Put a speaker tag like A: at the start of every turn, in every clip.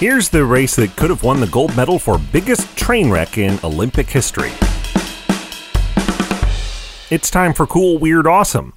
A: Here's the race that could have won the gold medal for biggest train wreck in Olympic history. It's time for Cool, Weird, Awesome.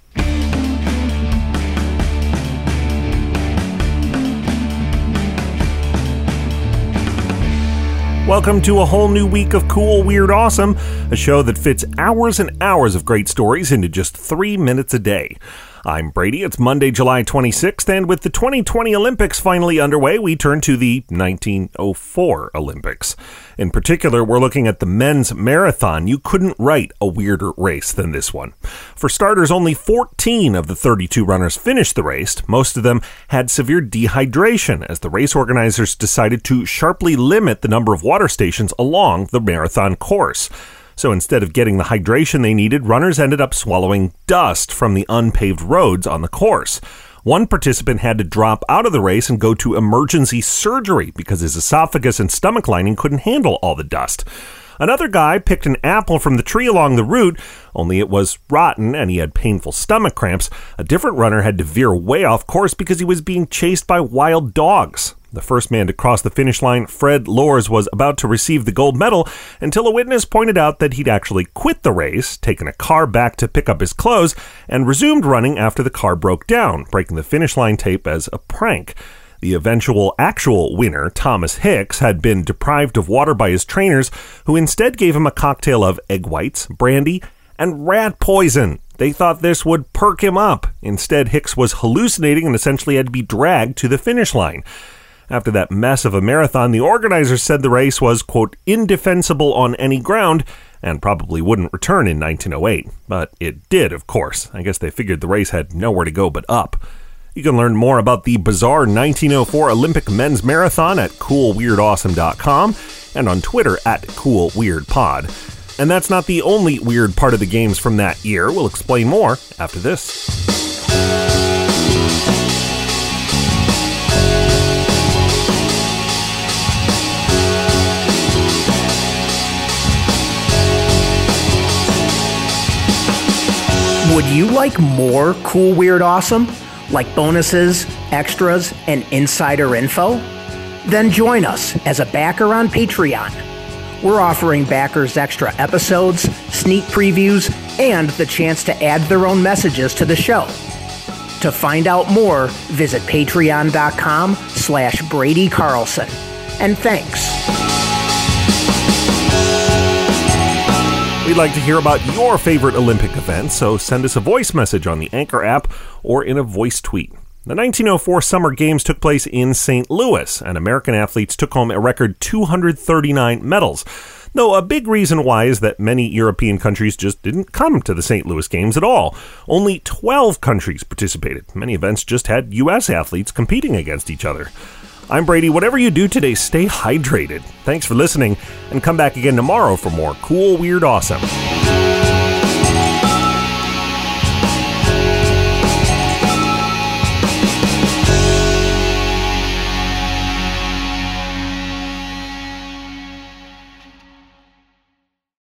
A: Welcome to a whole new week of Cool, Weird, Awesome, a show that fits hours and hours of great stories into just three minutes a day. I'm Brady. It's Monday, July 26th, and with the 2020 Olympics finally underway, we turn to the 1904 Olympics. In particular, we're looking at the men's marathon. You couldn't write a weirder race than this one. For starters, only 14 of the 32 runners finished the race. Most of them had severe dehydration as the race organizers decided to sharply limit the number of water stations along the marathon course. So instead of getting the hydration they needed, runners ended up swallowing dust from the unpaved roads on the course. One participant had to drop out of the race and go to emergency surgery because his esophagus and stomach lining couldn't handle all the dust. Another guy picked an apple from the tree along the route, only it was rotten and he had painful stomach cramps. A different runner had to veer way off course because he was being chased by wild dogs. The first man to cross the finish line, Fred Lorz, was about to receive the gold medal until a witness pointed out that he'd actually quit the race, taken a car back to pick up his clothes, and resumed running after the car broke down, breaking the finish line tape as a prank. The eventual actual winner, Thomas Hicks, had been deprived of water by his trainers, who instead gave him a cocktail of egg whites, brandy, and rat poison. They thought this would perk him up. Instead, Hicks was hallucinating and essentially had to be dragged to the finish line. After that mess of a marathon, the organizers said the race was, quote, indefensible on any ground and probably wouldn't return in 1908. But it did, of course. I guess they figured the race had nowhere to go but up. You can learn more about the bizarre 1904 Olympic men's marathon at coolweirdawesome.com and on Twitter at coolweirdpod. And that's not the only weird part of the games from that year. We'll explain more after this.
B: Would you like more cool, weird, awesome? Like bonuses, extras, and insider info? Then join us as a backer on Patreon. We're offering backers extra episodes, sneak previews, and the chance to add their own messages to the show. To find out more, visit patreon.com slash Brady Carlson. And thanks.
A: We'd like to hear about your favorite Olympic event, so send us a voice message on the Anchor app or in a voice tweet. The 1904 Summer Games took place in St. Louis, and American athletes took home a record 239 medals. Though a big reason why is that many European countries just didn't come to the St. Louis Games at all. Only 12 countries participated. Many events just had U.S. athletes competing against each other. I'm Brady. Whatever you do today, stay hydrated. Thanks for listening, and come back again tomorrow for more cool, weird, awesome.